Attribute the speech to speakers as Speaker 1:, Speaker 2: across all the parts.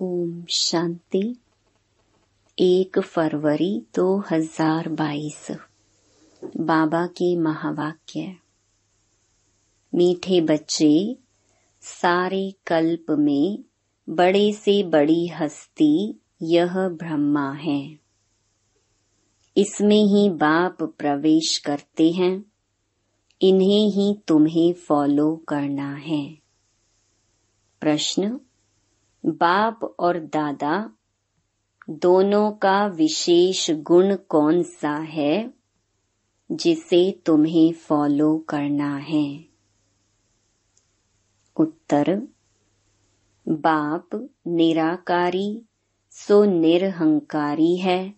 Speaker 1: ओम शांति। एक फरवरी 2022 बाबा के महावाक्य। मीठे बच्चे, सारे कल्प में बड़े से बड़ी हस्ती यह ब्रह्मा है। इसमें ही बाप प्रवेश करते हैं। इन्हें ही तुम्हें फॉलो करना है। प्रश्न बाप और दादा, दोनों का विशेष गुण कौन सा है, जिसे तुम्हें फॉलो करना है? उत्तर, बाप निराकारी, सो निरहंकारी है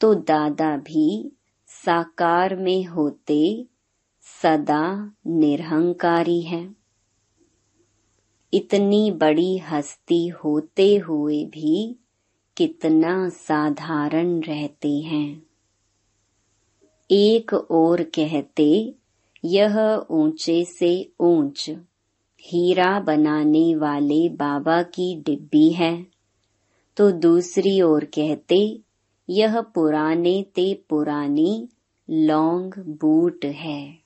Speaker 1: तो दादा भी साकार में होते सदा निरहंकारी है। इतनी बड़ी हस्ती होते हुए भी कितना साधारण रहते हैं। एक और कहते, यह ऊँचे से ऊंच, हीरा बनाने वाले बाबा की डिब्बी है। तो दूसरी ओर कहते, यह पुराने ते पुरानी लौंग बूट है।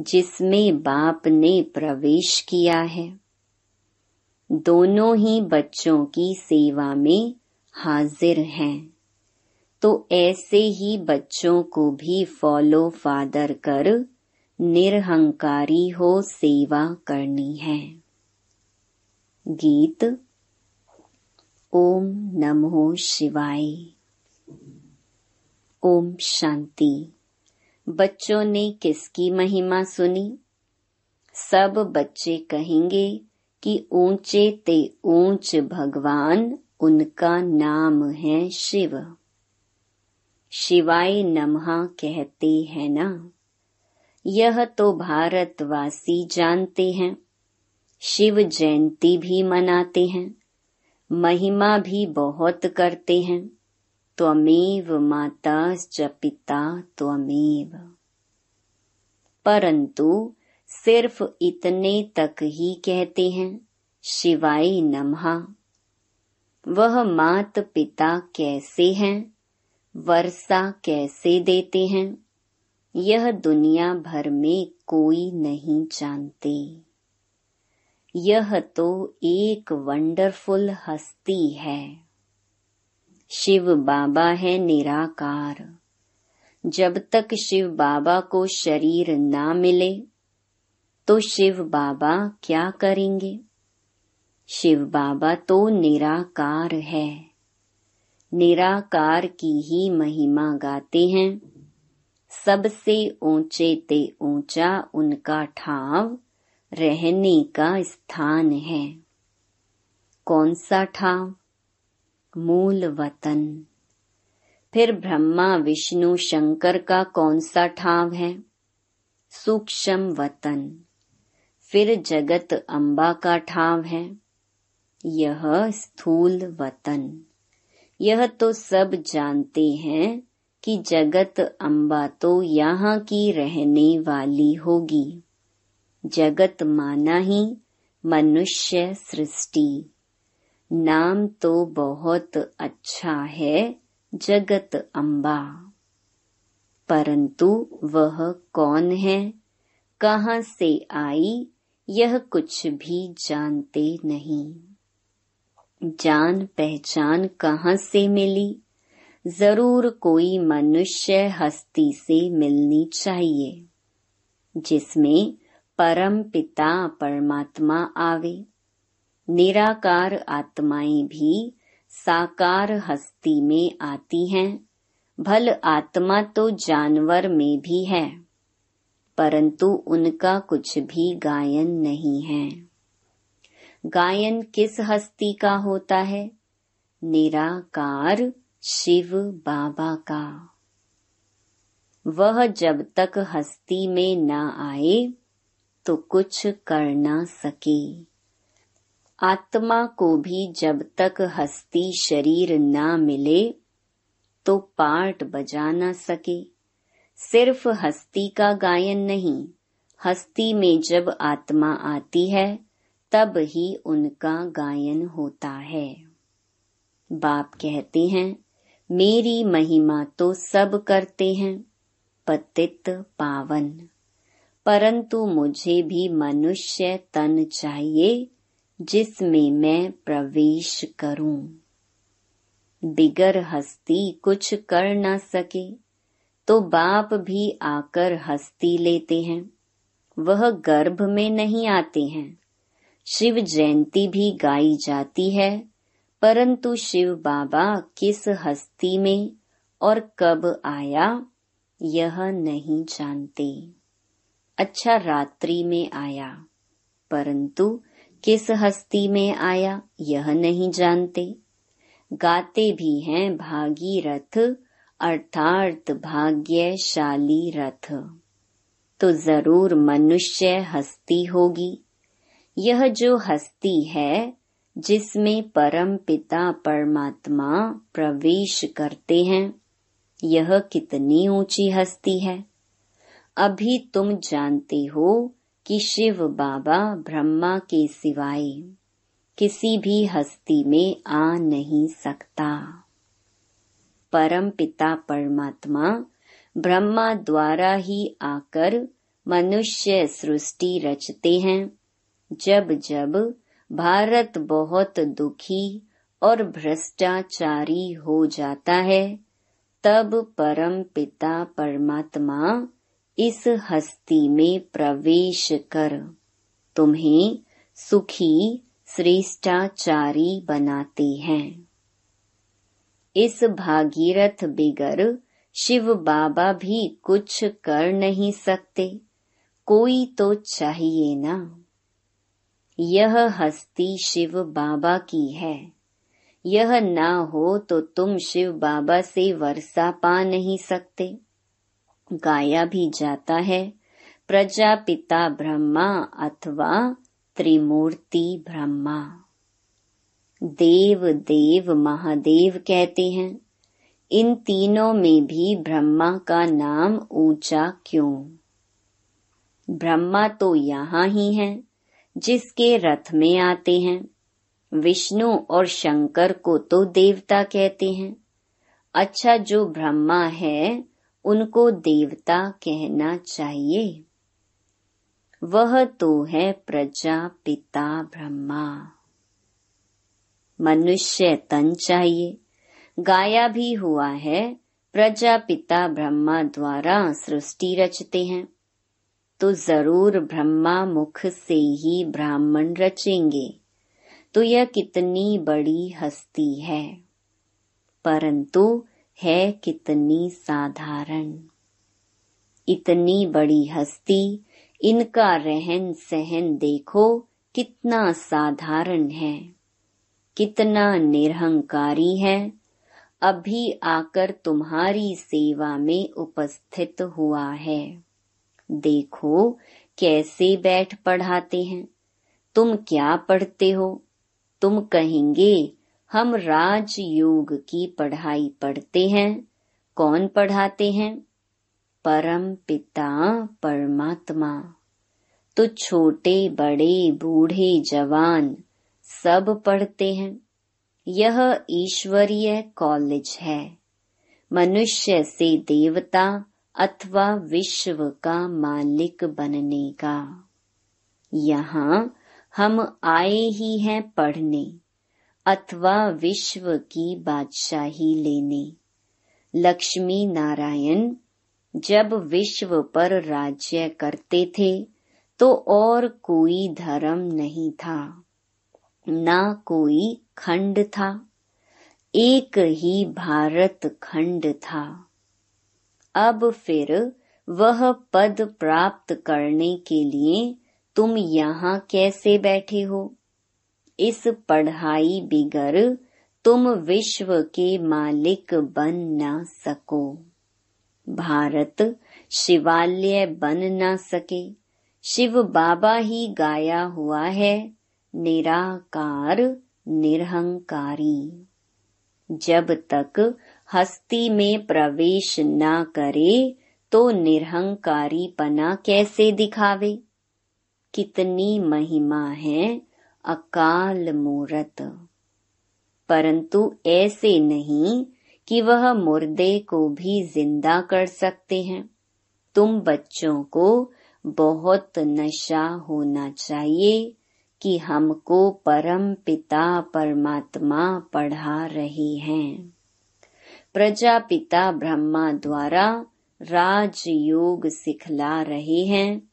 Speaker 1: जिसमें बाप ने प्रवेश किया है। दोनों ही बच्चों की सेवा में हाजिर हैं। तो ऐसे ही बच्चों को भी फॉलो फादर कर निरहंकारी हो सेवा करनी है। गीत, ओम नमो शिवाय। ओम शांति। बच्चों ने किसकी महिमा सुनी? सब बच्चे कहेंगे कि ऊँचे ते ऊंच भगवान, उनका नाम है शिव। शिवाय नमः कहते हैं ना? यह तो भारतवासी जानते हैं। शिव जयंती भी मनाते हैं। महिमा भी बहुत करते हैं। त्वमेव माता च पिता त्वमेव। परंतु सिर्फ़ इतने तक ही कहते हैं, शिवाय नमः। वह मात पिता कैसे हैं? वर्षा कैसे देते हैं? यह दुनिया भर में कोई नहीं जानते। यह तो एक वंडरफुल हस्ती है। शिव बाबा है निराकार। जब तक शिव बाबा को शरीर ना मिले तो शिव बाबा क्या करेंगे? शिव बाबा तो निराकार है। निराकार की ही महिमा गाते हैं। सबसे ऊँचे ते ऊँचा उनका ठाव रहने का स्थान है। कौन सा ठाव? मूल वतन फिर ब्रह्मा, विष्णु, शंकर का कौन सा ठाव है? सूक्ष्म वतन। फिर जगत अम्बा का ठाव है। यह स्थूल वतन। यह तो सब जानते हैं कि जगत अम्बा तो यहाँ की रहने वाली होगी। जगत माना ही मनुष्य सृष्टि। नाम तो बहुत अच्छा है, जगत अम्बा परंतु वह कौन है? कहाँ से आई? यह कुछ भी जानते नहीं। जान पहचान कहाँ से मिली? ज़रूर कोई मनुष्य हस्ती से मिलनी चाहिए, जिसमें परम पिता परमात्मा आवे। निराकार आत्माएँ भी साकार हस्ती में आती हैं। भल आत्मा तो जानवर में भी है, परंतु उनका कुछ भी गायन नहीं है। गायन किस हस्ती का होता है? निराकार शिव बाबा का। वह जब तक हस्ती में न आए तो कुछ कर ना सके। आत्मा को भी जब तक हस्ती शरीर ना मिले तो पाठ बजा ना सके। सिर्फ़ हस्ती का गायन नहीं, हस्ती में जब आत्मा आती है, तब ही उनका गायन होता है। बाप कहते हैं, मेरी महिमा तो सब करते हैं, पतित पावन। परंतु मुझे भी मनुष्य तन चाहिए जिसमें मैं प्रवेश करूँ। बिगर हस्ती कुछ कर न सके तो बाप भी आकर हस्ती लेते हैं। वह गर्भ में नहीं आते हैं। शिव जयंती भी गाई जाती है, परंतु शिव बाबा किस हस्ती में और कब आया, यह नहीं जानते। अच्छा रात्रि में आया, परंतु किस हस्ती में आया यह नहीं जानते। गाते भी हैं भागीरथ, अर्थात भाग्यशाली रथ। तो ज़रूर मनुष्य हस्ती होगी। यह जो हस्ती है, जिसमें परम पिता परमात्मा प्रवेश करते हैं, यह कितनी ऊँची हस्ती है? अभी तुम जानते हो कि शिव बाबा ब्रह्मा के सिवाय किसी भी हस्ती में आ नहीं सकता। परम पिता परमात्मा ब्रह्मा द्वारा ही आकर मनुष्य सृष्टि रचते हैं। जब जब भारत बहुत दुखी और भ्रष्टाचारी हो जाता है, तब परम पिता परमात्मा इस हस्ती में प्रवेश कर। तुम्हें सुखी, श्रेष्ठाचारी बनाते हैं। इस भागीरथ बिगर शिव बाबा भी कुछ कर नहीं सकते। कोई तो चाहिए ना। यह हस्ती शिव बाबा की है। यह ना हो तो तुम शिव बाबा से वर्षा पा नहीं सकते। गाया भी जाता है। प्रजापिता ब्रह्मा अथवा त्रिमूर्ति ब्रह्मा। देव देव, महादेव कहते हैं। इन तीनों में भी ब्रह्मा का नाम ऊँचा क्यों? ब्रह्मा तो यहाँ ही है, जिसके रथ में आते हैं। विष्णु और शंकर को तो देवता कहते हैं। अच्छा जो ब्रह्मा है उनको देवता कहना चाहिए। वह तो है प्रजापिता ब्रह्मा। मनुष्य तन चाहिए। गाया भी हुआ है। प्रजापिता ब्रह्मा द्वारा सृष्टि रचते हैं। तो ज़रूर ब्रह्मा मुख से ही ब्राह्मण रचेंगे। तो यह कितनी बड़ी हस्ती है। परंतु है कितनी साधारण। इतनी बड़ी हस्ती, इनका रहन सहन देखो कितना साधारण है। कितना निरहंकारी है। अभी आकर तुम्हारी सेवा में उपस्थित हुआ है। देखो कैसे बैठ पढ़ाते हैं। तुम क्या पढ़ते हो? तुम कहेंगे हम राजयोग की पढ़ाई पढ़ते हैं। कौन पढ़ाते हैं? परम पिता, परमात्मा। तो छोटे, बड़े, बूढ़े, जवान, सब पढ़ते हैं। यह ईश्वरीय कॉलेज है। मनुष्य से देवता अथवा विश्व का मालिक बनने का। यहाँ हम आए ही हैं पढ़ने। अथवा विश्व की बादशाही लेने। लक्ष्मी नारायण जब विश्व पर राज्य करते थे तो और कोई धर्म नहीं था, ना कोई खंड था, एक ही भारत खंड था। अब फिर वह पद प्राप्त करने के लिए तुम यहाँ कैसे बैठे हो? इस पढ़ाई बिगर तुम विश्व के मालिक बन न सको। भारत शिवालय बन न सके। शिव बाबा ही गाया हुआ है, निराकार, निरहंकारी। जब तक हस्ती में प्रवेश न करे तो निरहंकारी पना कैसे दिखावे? कितनी महिमा है अकाल मूरत। परंतु ऐसे नहीं कि वह मुर्दे को भी ज़िंदा कर सकते हैं। तुम बच्चों को बहुत नशा होना चाहिए कि हमको परम पिता परमात्मा पढ़ा रहे हैं। प्रजापिता ब्रह्मा द्वारा राजयोग सिखला रहे हैं।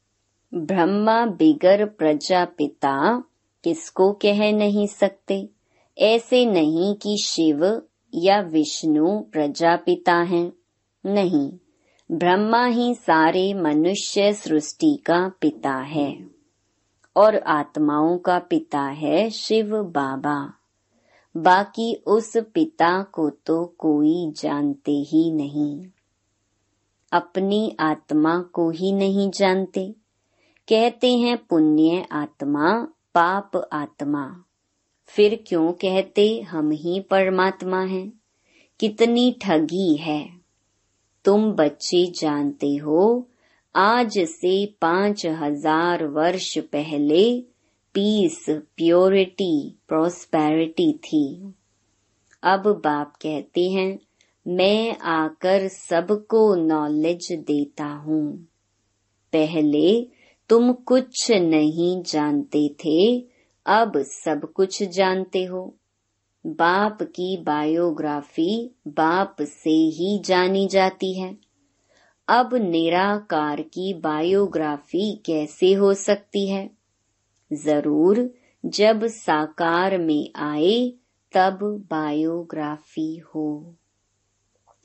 Speaker 1: ब्रह्मा बिगर प्रजापिता किसको कह नहीं सकते? ऐसे नहीं कि शिव या विष्णु प्रजापिता हैं। नहीं, ब्रह्मा ही सारे मनुष्य सृष्टि का पिता है और आत्माओं का पिता है शिव बाबा। बाकी उस पिता को तो कोई जानते ही नहीं। अपनी आत्मा को ही नहीं जानते। कहते हैं पुण्य आत्मा पाप आत्मा। फिर क्यों कहते हम ही परमात्मा हैं? कितनी ठगी है। तुम बच्चे जानते हो, आज से पाँच हज़ार वर्ष पहले पीस प्योरिटी प्रोस्पेरिटी थी। अब बाप कहते हैं, मैं आकर सबको नॉलेज देता हूँ। पहले तुम कुछ नहीं जानते थे, अब सब कुछ जानते हो। बाप की बायोग्राफी बाप से ही जानी जाती है। अब निराकार की बायोग्राफी कैसे हो सकती है? ज़रूर, जब साकार में आए, तब बायोग्राफी हो।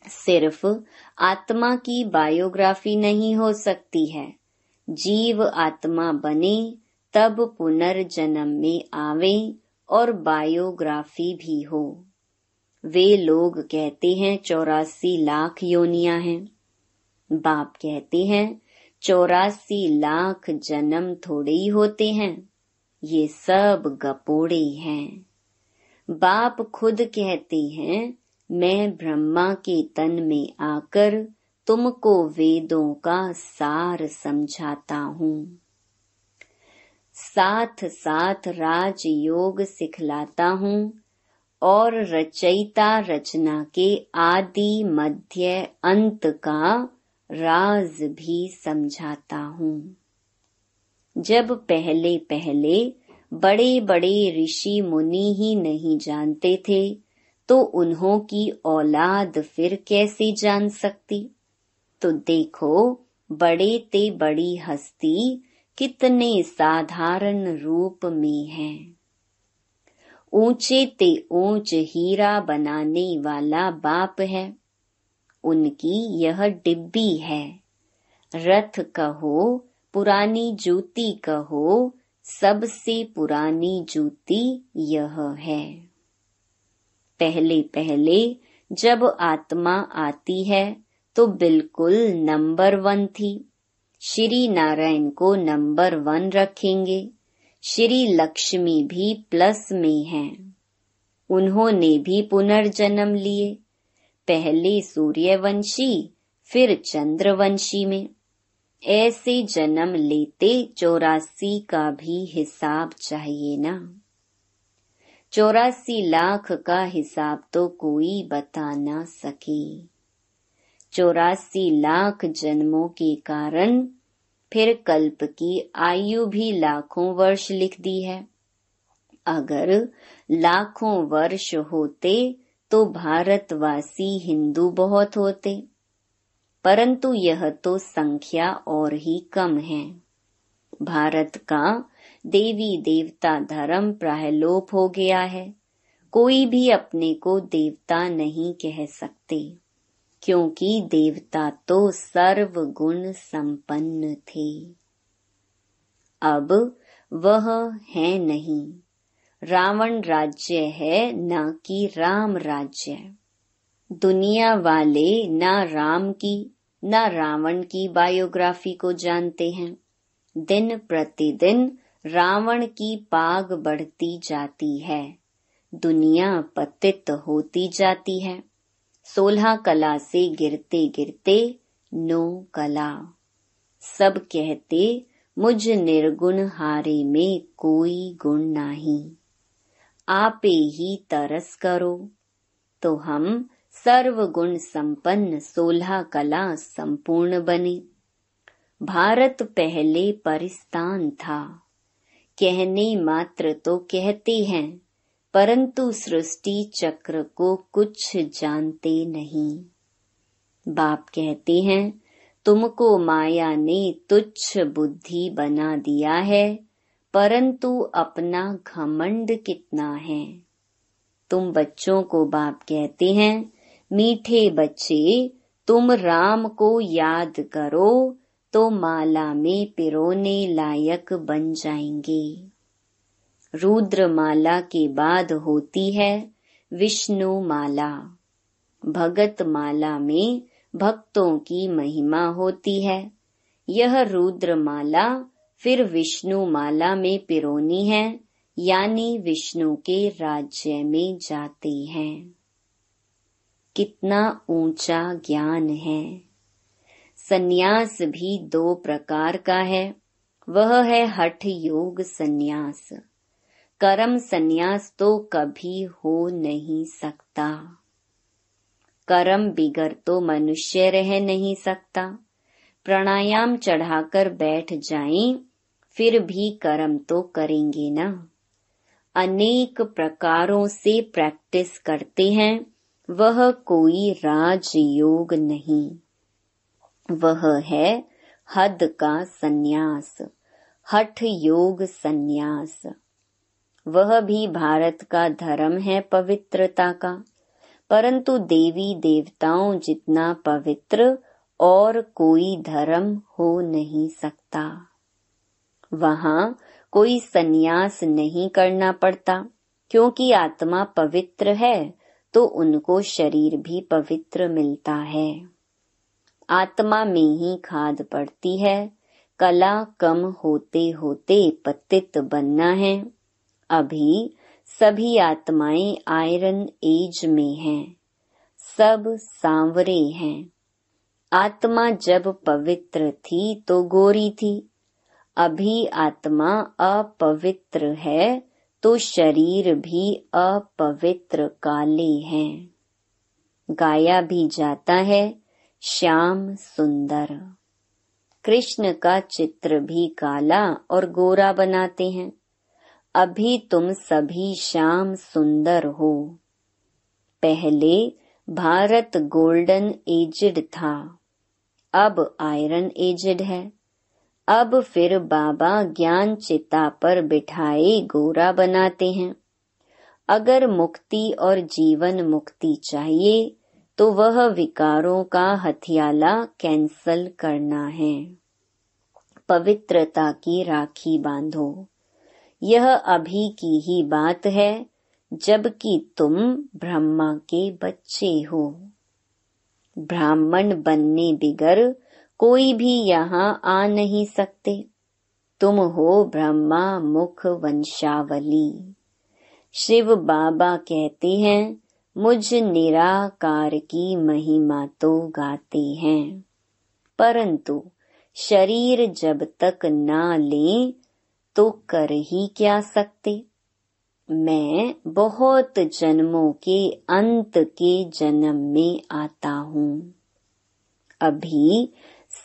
Speaker 1: सिर्फ़ आत्मा की बायोग्राफी नहीं हो सकती है। जीव आत्मा बने, तब पुनर्जन्म में आवे और बायोग्राफी भी हो। वे लोग कहते हैं चौरासी लाख योनिया हैं। बाप कहते हैं, चौरासी लाख जन्म थोड़े ही होते हैं। ये सब गपोड़े हैं। बाप खुद कहते हैं, मैं ब्रह्मा के तन में आकर तुमको वेदों का सार समझाता हूँ। साथ साथ राजयोग सिखलाता हूँ और रचयिता रचना के आदि मध्य अंत का राज भी समझाता हूँ। जब पहले पहले बड़े बड़े ऋषि मुनि ही नहीं जानते थे तो उन्हों की औलाद फिर कैसे जान सकती? तो देखो, बड़े ते बड़ी हस्ती कितने साधारण रूप में है। ऊँचे ते ऊंच हीरा बनाने वाला बाप है, उनकी यह डिब्बी है। रथ कहो, पुरानी जूती कहो, सबसे पुरानी जूती यह है। पहले पहले जब आत्मा आती है तो बिल्कुल नंबर वन थी। श्री नारायण को नंबर वन रखेंगे। श्री लक्ष्मी भी प्लस में हैं। उन्होंने भी पुनर्जन्म लिए। पहले सूर्यवंशी, फिर चंद्रवंशी में। ऐसे जन्म लेते चौरासी का भी हिसाब चाहिए ना। चौरासी लाख का हिसाब तो कोई बता ना सके। चौरासी लाख जन्मों के कारण फिर कल्प की आयु भी लाखों वर्ष लिख दी है। अगर लाखों वर्ष होते तो भारतवासी हिंदू बहुत होते, परंतु यह तो संख्या और ही कम है। भारत का देवी देवता धर्म प्रायलोप हो गया है। कोई भी अपने को देवता नहीं कह सकते। क्योंकि देवता तो सर्व गुण संपन्न थे। अब वह है नहीं। रावण राज्य है, न कि राम राज्य। दुनिया वाले न राम की, न रावण की बायोग्राफी को जानते हैं। दिन प्रतिदिन रावण की पाग बढ़ती जाती है। दुनिया पतित होती जाती है। सोलह कला से गिरते गिरते नो कला। सब कहते, मुझ निर्गुण हारे में कोई गुण नहीं। आपे ही तरस करो। तो हम सर्व गुण संपन्न सोलह कला संपूर्ण बने। भारत पहले परिस्तान था। कहने मात्र तो कहते हैं परंतु सृष्टि चक्र को कुछ जानते नहीं। बाप कहते हैं, तुमको माया ने तुच्छ बुद्धि बना दिया है, परंतु अपना घमंड कितना है? तुम बच्चों को बाप कहते हैं, मीठे बच्चे, तुम राम को याद करो तो माला में पिरोने लायक बन जाएँगे। रुद्र माला के बाद होती है विष्णु माला भगत माला में भक्तों की महिमा होती है। यह रुद्र माला फिर विष्णु माला में पिरोनी है, यानी विष्णु के राज्य में जाते हैं। कितना ऊँचा ज्ञान है। सन्यास भी दो प्रकार का है, वह है हठ योग सन्यास। कर्म संन्यास तो कभी हो नहीं सकता। कर्म बिगर तो मनुष्य रह नहीं सकता। प्राणायाम चढ़ाकर बैठ जाएँ, फिर भी कर्म तो करेंगे ना। अनेक प्रकारों से प्रैक्टिस करते हैं वह कोई राजयोग नहीं। वह है हद का सन्यास हठ योग सन्यास। वह भी भारत का धर्म है पवित्रता का। परंतु देवी देवताओं जितना पवित्र और कोई धर्म हो नहीं सकता। वहाँ कोई सन्यास नहीं करना पड़ता। क्योंकि आत्मा पवित्र है तो उनको शरीर भी पवित्र मिलता है। आत्मा में ही खाद पड़ती है, कला कम होते होते पतित बनना है। अभी सभी आत्माएँ आयरन एज में हैं, सब सांवरे हैं। आत्मा जब पवित्र थी तो गोरी थी, अभी आत्मा अपवित्र है तो शरीर भी अपवित्र काले हैं। गाया भी जाता है, श्याम सुंदर। कृष्ण का चित्र भी काला और गोरा बनाते हैं। अभी तुम सभी श्याम सुंदर हो। पहले भारत गोल्डन एजड था। अब आयरन एजड है। अब फिर बाबा ज्ञान चिता पर बिठाए गोरा बनाते हैं। अगर मुक्ति और जीवन मुक्ति चाहिए तो वह विकारों का हथियाला कैंसल करना है। पवित्रता की राखी बांधो। यह अभी की ही बात है, जबकि तुम ब्रह्मा के बच्चे हो। ब्राह्मण बनने बिगर कोई भी यहाँ आ नहीं सकते। तुम हो ब्रह्मा मुख वंशावली। शिव बाबा कहते हैं, मुझ निराकार की महिमा तो गाते हैं। परंतु शरीर जब तक ना लें तो कर ही क्या सकते? मैं बहुत जन्मों के अंत के जन्म में आता हूँ। अभी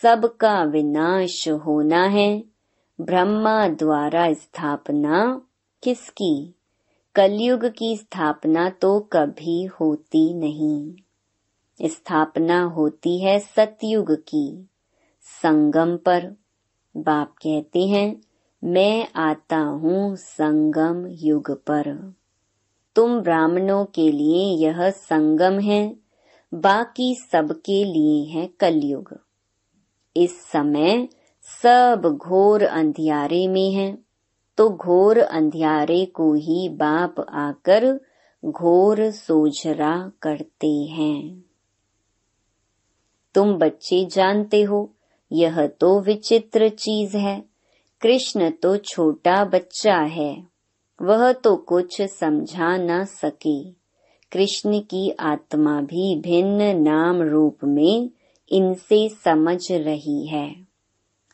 Speaker 1: सबका विनाश होना है। ब्रह्मा द्वारा स्थापना किसकी? कलयुग की स्थापना तो कभी होती नहीं। स्थापना होती है सतयुग की। संगम पर, बाप कहते हैं मैं आता हूँ संगम युग पर। तुम ब्राह्मणों के लिए यह संगम है, बाकी सबके लिए है कलयुग। इस समय सब घोर अंधियारे में है तो घोर अंधियारे को ही बाप आकर घोर सोझरा करते हैं। तुम बच्चे जानते हो, यह तो विचित्र चीज़ है कृष्ण तो छोटा बच्चा है। वह तो कुछ समझा न सके। कृष्ण की आत्मा भी भिन्न नाम रूप में इनसे समझ रही है।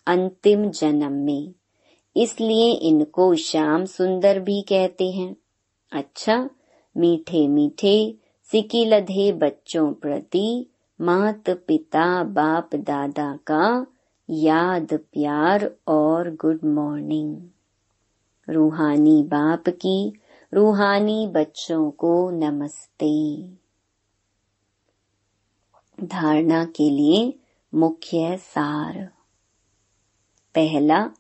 Speaker 1: अंतिम जन्म में। इसलिए इनको श्याम सुंदर भी कहते हैं। अच्छा मीठे मीठे सिकिलधे बच्चों प्रति मात पिता बाप दादा का याद, प्यार और गुड मॉर्निंग। रूहानी बाप की, रूहानी बच्चों को नमस्ते। धारणा के लिए मुख्य सार। पहला,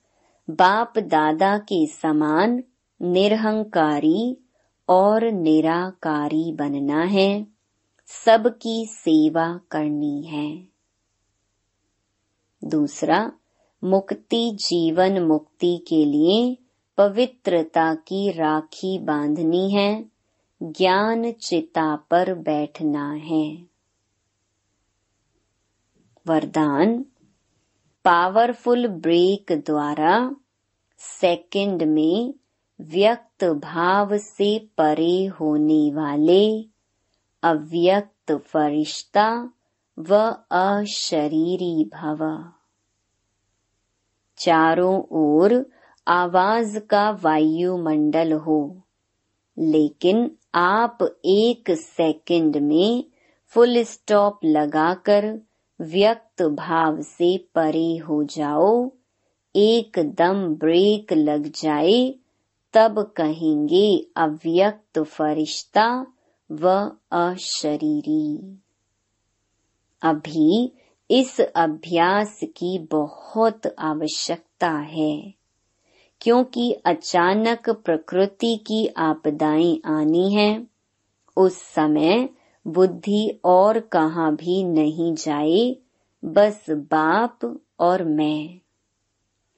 Speaker 1: बाप दादा के समान निरहंकारी और निराकारी बनना है। सबकी सेवा करनी है। दूसरा, मुक्ति जीवन मुक्ति के लिए पवित्रता की राखी बांधनी है, ज्ञान चिता पर बैठना है। वरदान, पावरफुल ब्रेक द्वारा सेकंड में व्यक्त भाव से परे होने वाले अव्यक्त फरिश्ता व अशरीरी भव। चारों ओर आवाज़ का वायुमंडल हो, लेकिन आप एक सेकंड में फुल स्टॉप लगाकर व्यक्त भाव से परे हो जाओ, एकदम ब्रेक लग जाए, तब कहेंगे अव्यक्त फरिश्ता व अशरीरी। अभी इस अभ्यास की बहुत आवश्यकता है, क्योंकि अचानक प्रकृति की आपदाएँ आनी है। उस समय बुद्धि और कहा भी नहीं जाए, बस बाप और मैं।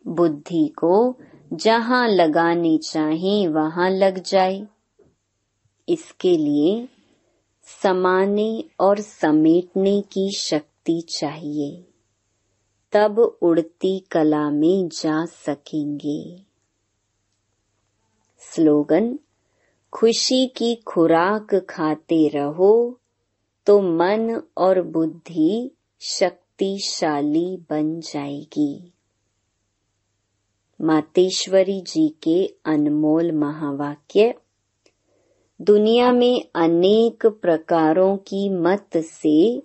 Speaker 1: बुद्धि को जहाँ लगानी चाहे, वहाँ लग जाए। इसके लिए समाने और समेटने की शक्ति चाहिए। तब उड़ती कला में जा सकेंगे। स्लोगन, खुशी की खुराक खाते रहो तो मन और बुद्धि शक्तिशाली बन जाएगी। मातेश्वरी जी के अनमोल महावाक्य। दुनिया में अनेक प्रकारों की मत से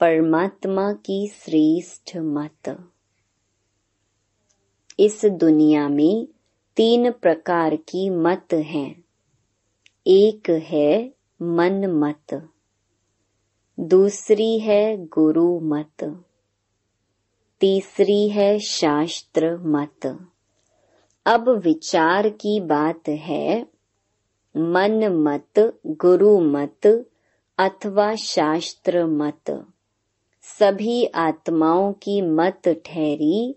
Speaker 1: परमात्मा की श्रेष्ठ मत। इस दुनिया में तीन प्रकार की मत हैं। एक है मन मत, दूसरी है गुरु मत, तीसरी है शास्त्र मत। अब विचार की बात है मन मत गुरु मत अथवा शास्त्र मत सभी आत्माओं की मत ठहरी,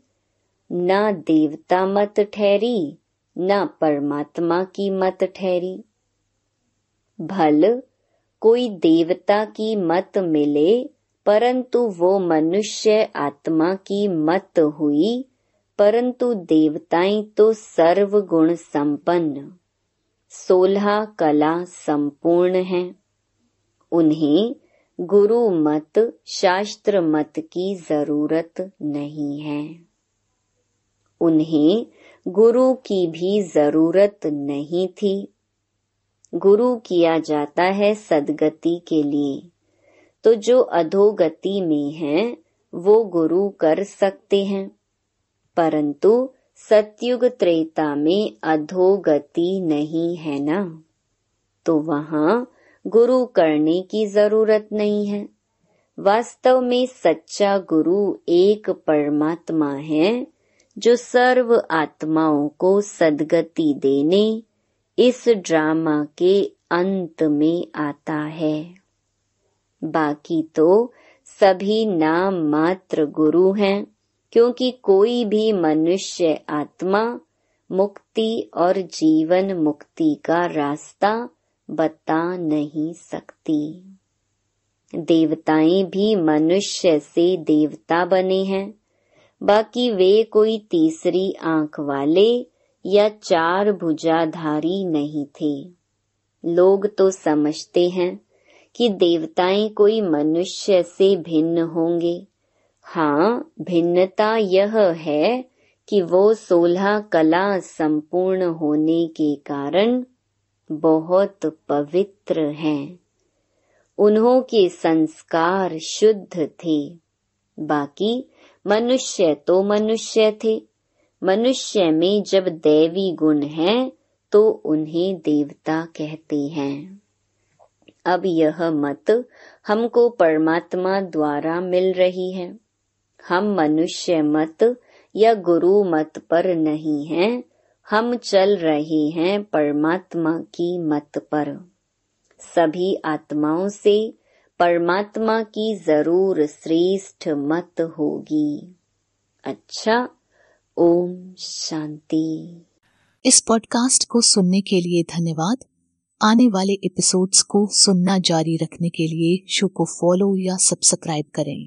Speaker 1: न देवता मत ठहरी, न परमात्मा की मत ठहरी। भल, कोई देवता की मत मिले, परंतु वो मनुष्य आत्मा की मत हुई, परंतु देवताएँ तो सर्व गुण संपन्न। सोलह कला संपूर्ण हैं। उन्हें गुरु मत, शास्त्र मत की ज़रूरत नहीं है। उन्हें गुरु की भी ज़रूरत नहीं थी। गुरु किया जाता है सदगति के लिए। तो जो अधोगति में है, वो गुरु कर सकते हैं। परंतु सतयुग त्रेता में अधोगति नहीं है ना? तो वहाँ गुरु करने की ज़रूरत नहीं है। वास्तव में सच्चा गुरु एक परमात्मा है, जो सर्व आत्माओं को सदगति देने इस ड्रामा के अंत में आता है। बाकी तो सभी नाम मात्र गुरु हैं। क्योंकि कोई भी मनुष्य आत्मा, मुक्ति और जीवन मुक्ति का रास्ता बता नहीं सकती। देवताएँ भी मनुष्य से देवता बने हैं। बाकी वे कोई तीसरी आँख वाले या चार भुजाधारी नहीं थे। लोग तो समझते हैं कि देवताएँ कोई मनुष्य से भिन्न होंगे। हाँ भिन्नता यह है कि वो सोलह कला संपूर्ण होने के कारण बहुत पवित्र हैं। उन्हों के संस्कार शुद्ध थे। बाकी, मनुष्य तो मनुष्य थे। मनुष्य में जब दैवी गुण है तो उन्हें देवता कहते हैं। अब यह मत हमको परमात्मा द्वारा मिल रही है। हम मनुष्य मत या गुरु मत पर नहीं हैं, हम चल रहे हैं परमात्मा की मत पर। सभी आत्माओं से परमात्मा की ज़रूर श्रेष्ठ मत होगी। अच्छा ओम शांति।
Speaker 2: इस पॉडकास्ट को सुनने के लिए धन्यवाद। आने वाले एपिसोड्स को सुनना जारी रखने के लिए शो को फॉलो या सब्सक्राइब करें।